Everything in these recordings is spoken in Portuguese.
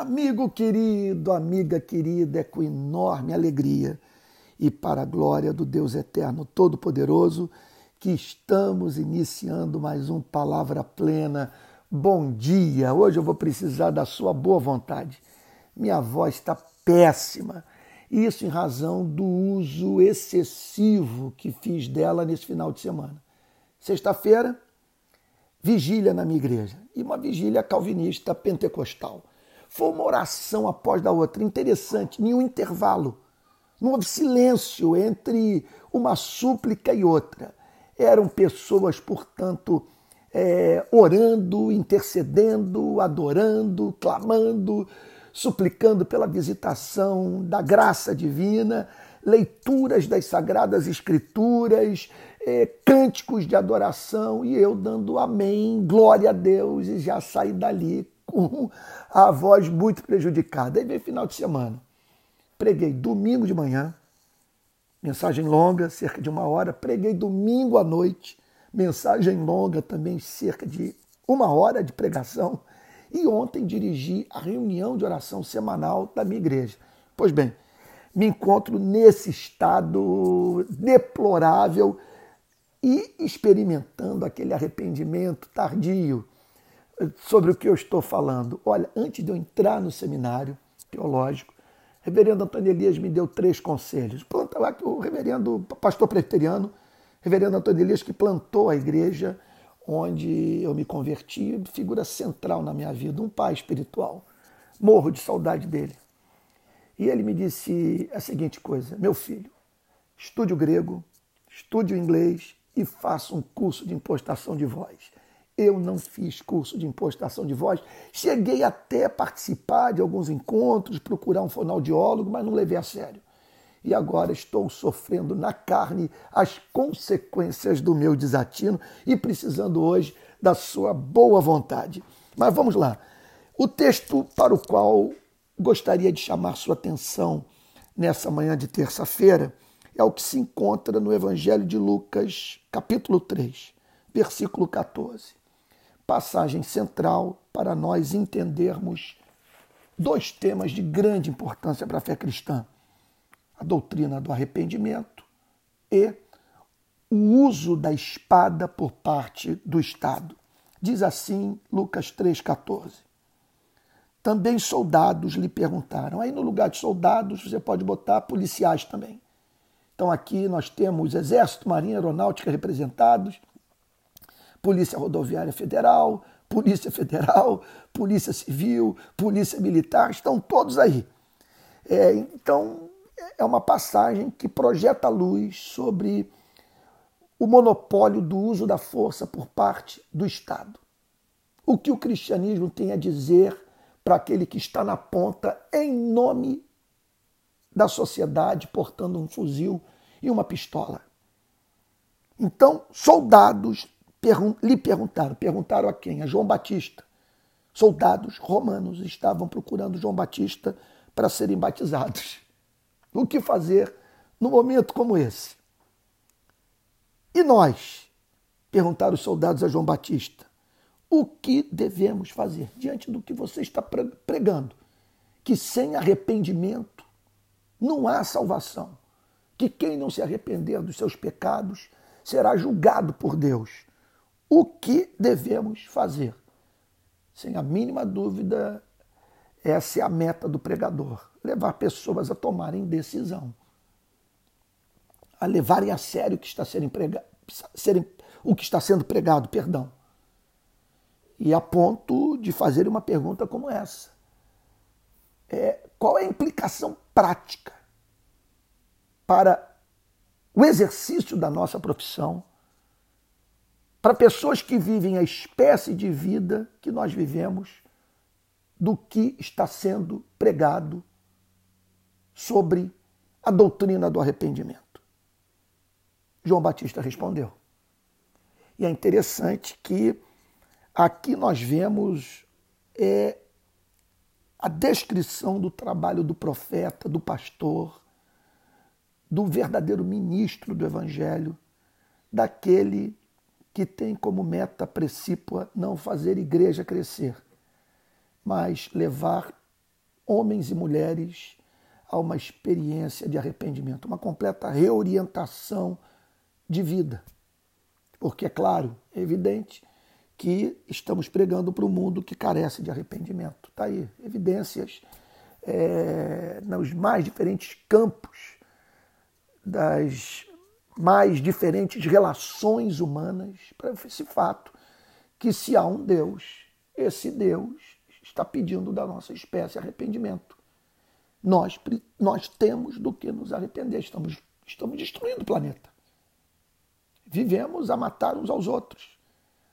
Amigo querido, amiga querida, é com enorme alegria e para a glória do Deus Eterno Todo-Poderoso que estamos iniciando mais um Palavra Plena. Bom dia! Hoje eu vou precisar da sua boa vontade. Minha voz está péssima. Isso em razão do uso excessivo que fiz dela nesse final de semana. Sexta-feira, vigília na minha igreja. E uma vigília calvinista pentecostal. Foi uma oração após da outra, interessante, nenhum intervalo. Não houve silêncio entre uma súplica e outra. Eram pessoas, portanto, é, orando, intercedendo, adorando, clamando, suplicando pela visitação da graça divina, leituras das Sagradas Escrituras, é, cânticos de adoração e eu dando amém, glória a Deus, e já saí dali com a voz muito prejudicada. Aí veio final de semana. Preguei domingo de manhã, mensagem longa, cerca de uma hora. Preguei domingo à noite, mensagem longa também, cerca de uma hora de pregação. E ontem dirigi a reunião de oração semanal da minha igreja. Pois bem, me encontro nesse estado deplorável e experimentando aquele arrependimento tardio sobre o que eu estou falando. Olha, antes de eu entrar no seminário teológico, o reverendo Antônio Elias me deu três conselhos. O reverendo pastor presbiteriano, reverendo Antônio Elias, que plantou a igreja onde eu me converti, figura central na minha vida, um pai espiritual. Morro de saudade dele. E ele me disse a seguinte coisa: meu filho, estude o grego, estude o inglês e faça um curso de impostação de voz. Eu não fiz curso de impostação de voz. Cheguei até a participar de alguns encontros, procurar um fonoaudiólogo, mas não levei a sério. E agora estou sofrendo na carne as consequências do meu desatino e precisando hoje da sua boa vontade. Mas vamos lá. O texto para o qual gostaria de chamar sua atenção nessa manhã de terça-feira é o que se encontra no Evangelho de Lucas, capítulo 3, versículo 14 passagem central para nós entendermos dois temas de grande importância para a fé cristã: a doutrina do arrependimento e o uso da espada por parte do Estado. Diz assim Lucas 3,14. Também soldados lhe perguntaram. Aí, no lugar de soldados, você pode botar policiais também. Então, aqui nós temos Exército, Marinha, Aeronáutica representados, Polícia Rodoviária Federal, Polícia Federal, Polícia Civil, Polícia Militar, estão todos aí. É, então, é uma passagem que projeta luz sobre o monopólio do uso da força por parte do Estado. O que o cristianismo tem a dizer para aquele que está na ponta em nome da sociedade portando um fuzil e uma pistola. Então, soldados lhe perguntaram, perguntaram a quem? A João Batista. Soldados romanos estavam procurando João Batista para serem batizados. O que fazer num momento como esse? E nós? Perguntaram os soldados a João Batista. O que devemos fazer diante do que você está pregando? Que sem arrependimento não há salvação. Que quem não se arrepender dos seus pecados será julgado por Deus o que devemos fazer. Sem a mínima dúvida, essa é a meta do pregador: levar pessoas a tomarem decisão, a levarem a sério o que está sendo, serem, o que está sendo pregado, perdão. E a ponto de fazer uma pergunta como essa: é, qual é a implicação prática para o exercício da nossa profissão? Para pessoas que vivem a espécie de vida que nós vivemos, do que está sendo pregado sobre a doutrina do arrependimento. João Batista respondeu. E é interessante que aqui nós vemos é, a descrição do trabalho do profeta, do pastor, do verdadeiro ministro do evangelho, daquele que tem como meta precípua não fazer igreja crescer, mas levar homens e mulheres a uma experiência de arrependimento, uma completa reorientação de vida. Porque, é claro, é evidente que estamos pregando para o mundo que carece de arrependimento. Está aí, evidências é, nos mais diferentes campos das mais diferentes relações humanas para esse fato que se há um Deus, esse Deus está pedindo da nossa espécie arrependimento. Nós, nós temos do que nos arrepender, estamos, estamos destruindo o planeta. Vivemos a matar uns aos outros,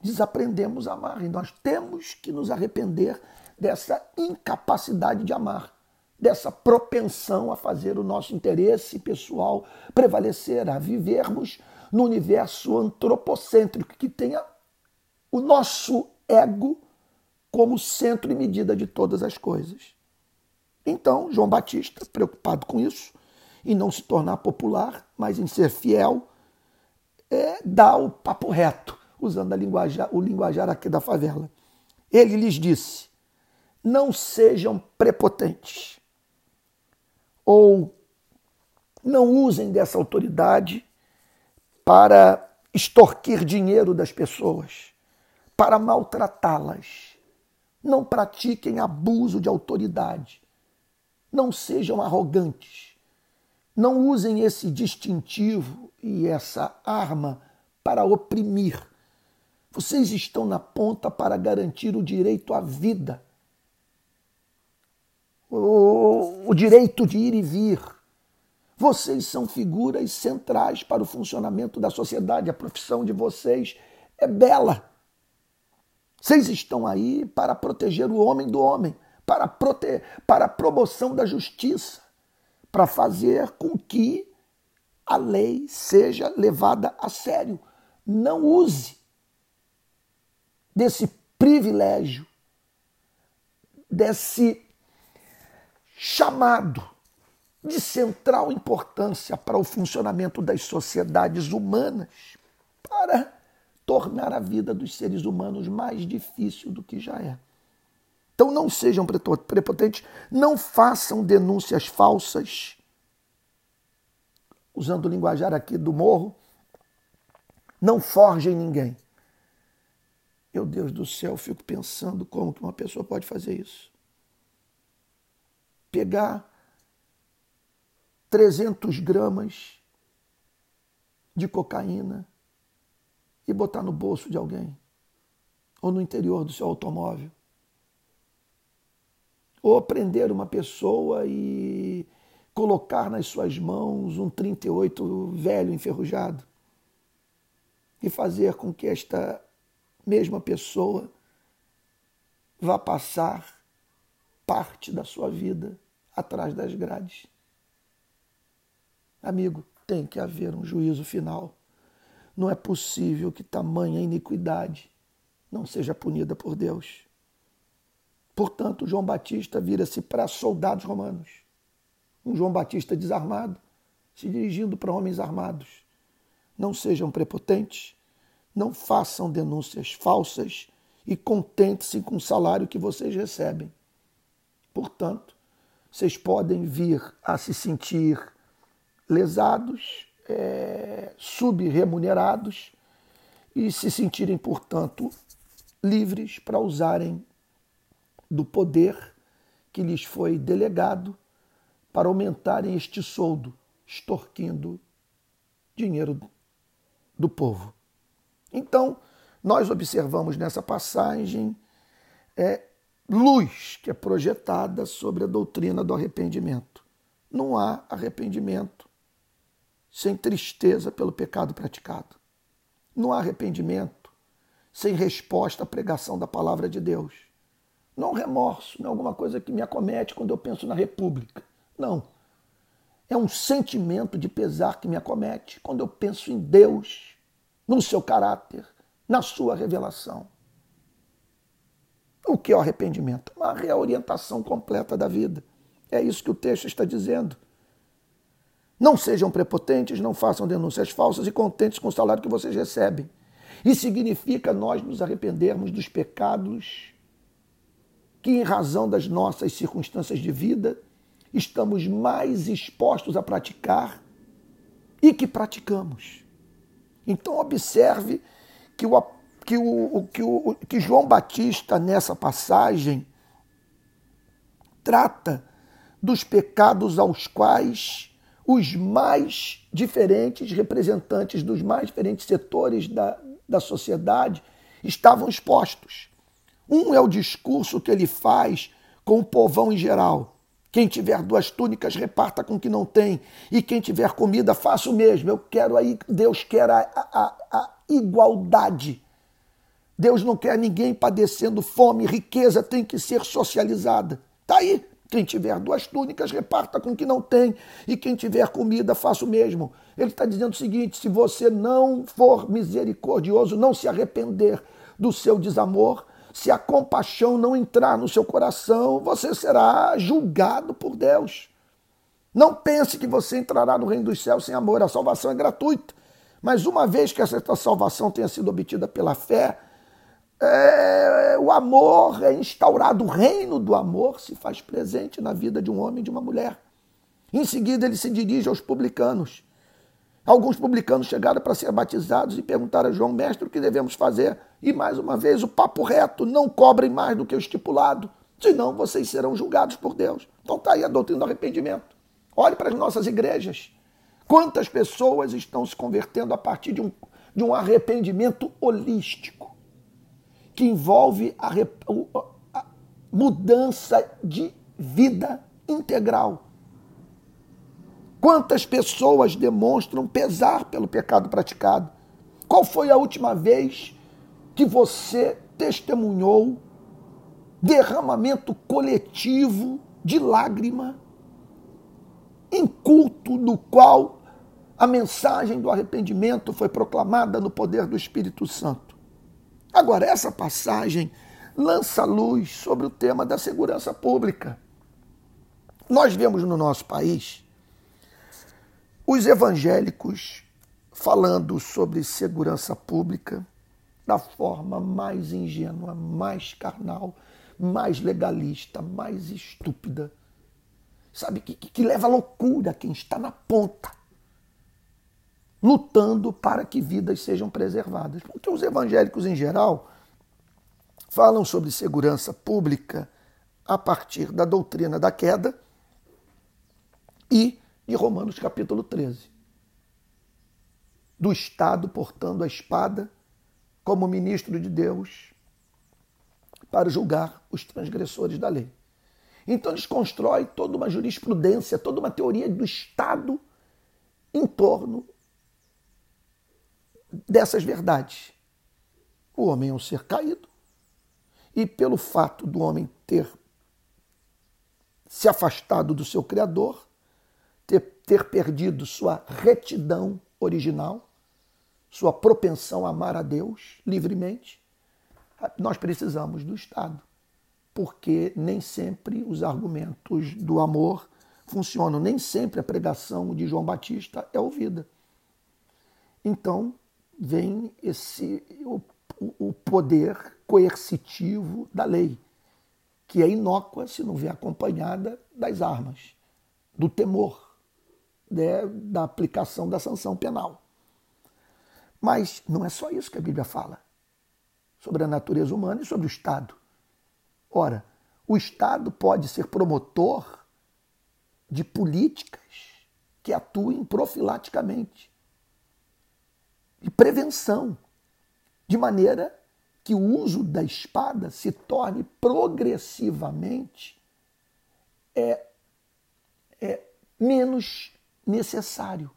desaprendemos a amar e nós temos que nos arrepender dessa incapacidade de amar dessa propensão a fazer o nosso interesse pessoal prevalecer, a vivermos no universo antropocêntrico que tenha o nosso ego como centro e medida de todas as coisas. Então, João Batista, preocupado com isso, em não se tornar popular, mas em ser fiel, é, dá o papo reto, usando linguajar, o linguajar aqui da favela. Ele lhes disse: não sejam prepotentes ou não usem dessa autoridade para extorquir dinheiro das pessoas, para maltratá-las. Não pratiquem abuso de autoridade. Não sejam arrogantes. Não usem esse distintivo e essa arma para oprimir. Vocês estão na ponta para garantir o direito à vida o direito de ir e vir. Vocês são figuras centrais para o funcionamento da sociedade. A profissão de vocês é bela. Vocês estão aí para proteger o homem do homem, para, prote para a promoção da justiça, para fazer com que a lei seja levada a sério. Não use desse privilégio, desse chamado de central importância para o funcionamento das sociedades humanas, para tornar a vida dos seres humanos mais difícil do que já é. Então não sejam prepotentes, não façam denúncias falsas, usando o linguajar aqui do morro, não forjem ninguém. Meu Deus do céu, eu fico pensando como que uma pessoa pode fazer isso pegar 300 gramas de cocaína e botar no bolso de alguém ou no interior do seu automóvel. Ou prender uma pessoa e colocar nas suas mãos um 38 velho enferrujado e fazer com que esta mesma pessoa vá passar parte da sua vida atrás das grades. Amigo, tem que haver um juízo final. Não é possível que tamanha iniquidade não seja punida por Deus. Portanto, João Batista vira-se para soldados romanos. Um João Batista desarmado, se dirigindo para homens armados. Não sejam prepotentes, não façam denúncias falsas e contente-se com o salário que vocês recebem. Portanto, vocês podem vir a se sentir lesados, é, subremunerados e se sentirem, portanto, livres para usarem do poder que lhes foi delegado para aumentarem este soldo, extorquindo dinheiro do povo. Então, nós observamos nessa passagem é, luz que é projetada sobre a doutrina do arrependimento. Não há arrependimento sem tristeza pelo pecado praticado. Não há arrependimento sem resposta à pregação da palavra de Deus. Não remorso, não é alguma coisa que me acomete quando eu penso na República. Não. É um sentimento de pesar que me acomete quando eu penso em Deus, no seu caráter, na sua revelação. O que é o arrependimento? Uma reorientação completa da vida. É isso que o texto está dizendo. Não sejam prepotentes, não façam denúncias falsas e contentes com o salário que vocês recebem. Isso significa nós nos arrependermos dos pecados que, em razão das nossas circunstâncias de vida, estamos mais expostos a praticar e que praticamos. Então, observe que, o, que, o, que, o, que João Batista, nessa passagem, trata dos pecados aos quais os mais diferentes representantes dos mais diferentes setores da, da sociedade estavam expostos. Um é o discurso que ele faz com o povão em geral. Quem tiver duas túnicas, reparta com o que não tem. E quem tiver comida, faça o mesmo. Eu quero aí, Deus quer a, a, a igualdade. Deus não quer ninguém padecendo fome, riqueza tem que ser socializada. Está aí. Quem tiver duas túnicas, reparta com o que não tem. E quem tiver comida, faça o mesmo. Ele está dizendo o seguinte: se você não for misericordioso, não se arrepender do seu desamor, se a compaixão não entrar no seu coração, você será julgado por Deus. Não pense que você entrará no reino dos céus sem amor. A salvação é gratuita. Mas uma vez que essa salvação tenha sido obtida pela fé, é, o amor é instaurado, o reino do amor se faz presente na vida de um homem e de uma mulher. Em seguida, ele se dirige aos publicanos. Alguns publicanos chegaram para ser batizados e perguntaram a João, mestre, o que devemos fazer? E mais uma vez, o papo reto, não cobrem mais do que o estipulado, senão vocês serão julgados por Deus. Então está aí a doutrina do arrependimento. Olhe para as nossas igrejas. Quantas pessoas estão se convertendo a partir de um, de um arrependimento holístico, que envolve a, a mudança de vida integral Quantas pessoas demonstram pesar pelo pecado praticado? Qual foi a última vez que você testemunhou derramamento coletivo de lágrima em culto no qual a mensagem do arrependimento foi proclamada no poder do Espírito Santo? Agora, essa passagem lança luz sobre o tema da segurança pública. Nós vemos no nosso país os evangélicos falando sobre segurança pública da forma mais ingênua, mais carnal, mais legalista, mais estúpida. Sabe, que, que leva à loucura quem está na ponta, lutando para que vidas sejam preservadas. Porque os evangélicos, em geral, falam sobre segurança pública a partir da doutrina da queda e e Romanos capítulo 13. Do Estado portando a espada como ministro de Deus para julgar os transgressores da lei. Então eles constroem toda uma jurisprudência, toda uma teoria do Estado em torno dessas verdades. O homem é um ser caído, e pelo fato do homem ter se afastado do seu Criador, ter, ter perdido sua retidão original, sua propensão a amar a Deus livremente, nós precisamos do Estado, porque nem sempre os argumentos do amor funcionam, nem sempre a pregação de João Batista é ouvida. Então vem esse o, o poder coercitivo da lei, que é inócua se não vier acompanhada das armas, do temor né, da aplicação da sanção penal. Mas não é só isso que a Bíblia fala sobre a natureza humana e sobre o Estado. Ora, o Estado pode ser promotor de políticas que atuem profilaticamente, de prevenção, de maneira que o uso da espada se torne progressivamente é, é menos necessário.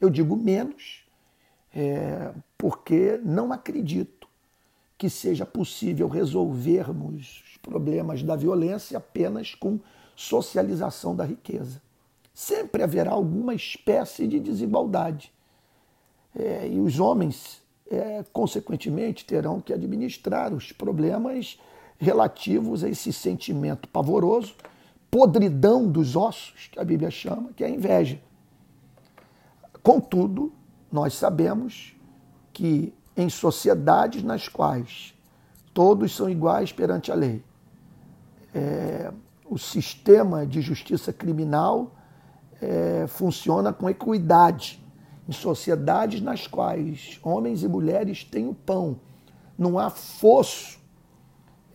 Eu digo menos, é, porque não acredito que seja possível resolvermos os problemas da violência apenas com socialização da riqueza. Sempre haverá alguma espécie de desigualdade. É, e os homens, é, consequentemente, terão que administrar os problemas relativos a esse sentimento pavoroso podridão dos ossos, que a Bíblia chama, que é a inveja. Contudo, nós sabemos que em sociedades nas quais todos são iguais perante a lei, é, o sistema de justiça criminal é, funciona com equidade em sociedades nas quais homens e mulheres têm o pão. Não há fosso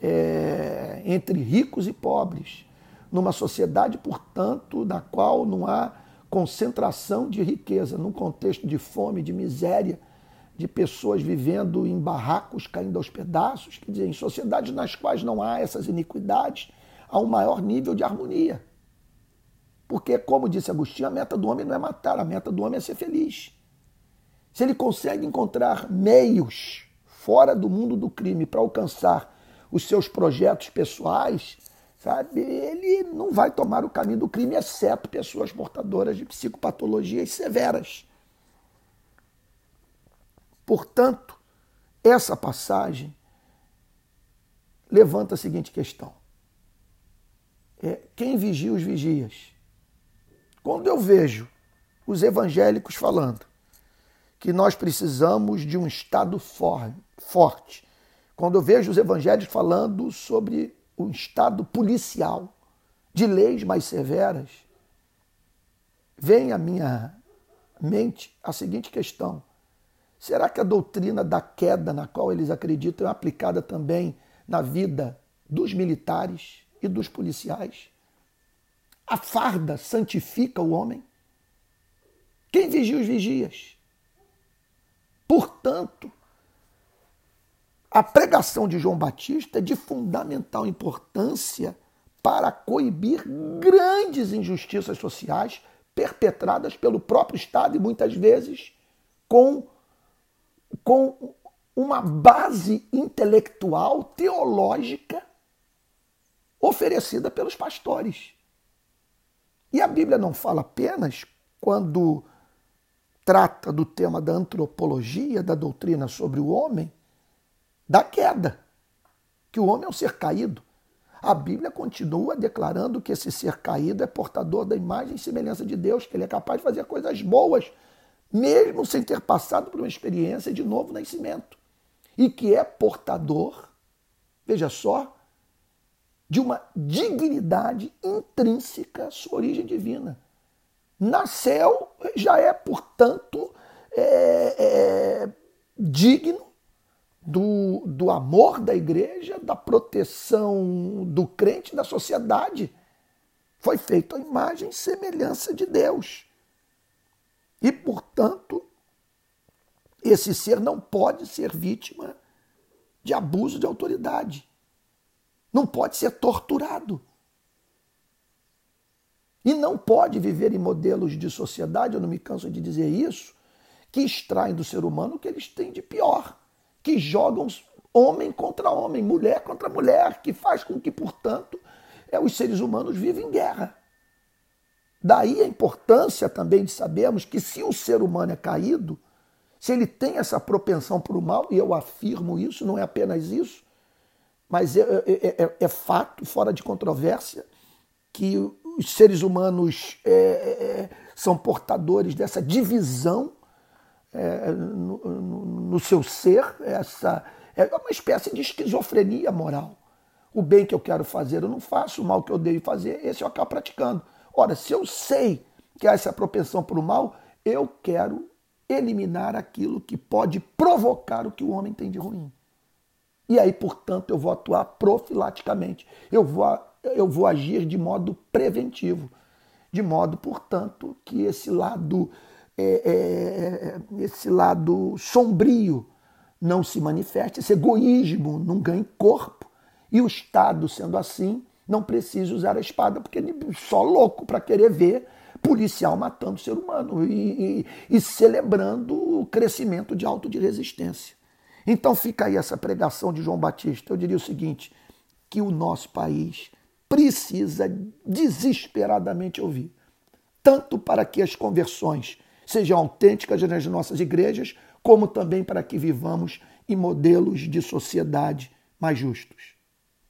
é, entre ricos e pobres. Numa sociedade, portanto, na qual não há concentração de riqueza, num contexto de fome, de miséria, de pessoas vivendo em barracos caindo aos pedaços, quer dizer, em sociedades nas quais não há essas iniquidades, há um maior nível de harmonia. Porque, como disse Agostinho, a meta do homem não é matar, a meta do homem é ser feliz. Se ele consegue encontrar meios fora do mundo do crime para alcançar os seus projetos pessoais, sabe, ele não vai tomar o caminho do crime, exceto pessoas portadoras de psicopatologias severas. Portanto, essa passagem levanta a seguinte questão: é, quem vigia os vigias? Quando eu vejo os evangélicos falando que nós precisamos de um Estado for, forte, quando eu vejo os evangélicos falando sobre um Estado policial, de leis mais severas, vem à minha mente a seguinte questão: será que a doutrina da queda na qual eles acreditam é aplicada também na vida dos militares e dos policiais? A farda santifica o homem. Quem vigia os vigias? Portanto, a pregação de João Batista é de fundamental importância para coibir grandes injustiças sociais perpetradas pelo próprio Estado e muitas vezes com, com uma base intelectual, teológica oferecida pelos pastores. E a Bíblia não fala apenas quando trata do tema da antropologia, da doutrina sobre o homem, da queda, que o homem é um ser caído. A Bíblia continua declarando que esse ser caído é portador da imagem e semelhança de Deus, que ele é capaz de fazer coisas boas, mesmo sem ter passado por uma experiência de novo nascimento. E que é portador, veja só, de uma dignidade intrínseca à sua origem divina. Nasceu, já é, portanto, é, é, digno do, do amor da igreja, da proteção do crente, da sociedade. Foi feito a imagem e semelhança de Deus. E, portanto, esse ser não pode ser vítima de abuso de autoridade não pode ser torturado. E não pode viver em modelos de sociedade, eu não me canso de dizer isso, que extraem do ser humano o que eles têm de pior, que jogam homem contra homem, mulher contra mulher, que faz com que, portanto, é, os seres humanos vivem em guerra. Daí a importância também de sabermos que se o ser humano é caído, se ele tem essa propensão para o mal, e eu afirmo isso, não é apenas isso, mas é, é, é, é fato, fora de controvérsia, que os seres humanos é, é, são portadores dessa divisão é, no, no, no, seu ser, essa é uma espécie de esquizofrenia moral. O bem que eu quero fazer eu não faço, o mal que eu devo fazer, esse eu acabo praticando. Ora, se eu sei que há essa propensão para o mal, eu quero eliminar aquilo que pode provocar o que o homem tem de ruim. E aí, portanto, eu vou atuar profilaticamente. Eu vou, eu vou agir de modo preventivo. De modo, portanto, que esse lado, é, é, esse lado sombrio não se manifeste, esse egoísmo não ganhe corpo. E o Estado, sendo assim, não precisa usar a espada, porque ele é só louco para querer ver policial matando o ser humano e, e, e celebrando o crescimento de auto de resistência. Então fica aí essa pregação de João Batista. Eu diria o seguinte: que o nosso país precisa desesperadamente ouvir, tanto para que as conversões sejam autênticas nas nossas igrejas, como também para que vivamos em modelos de sociedade mais justos.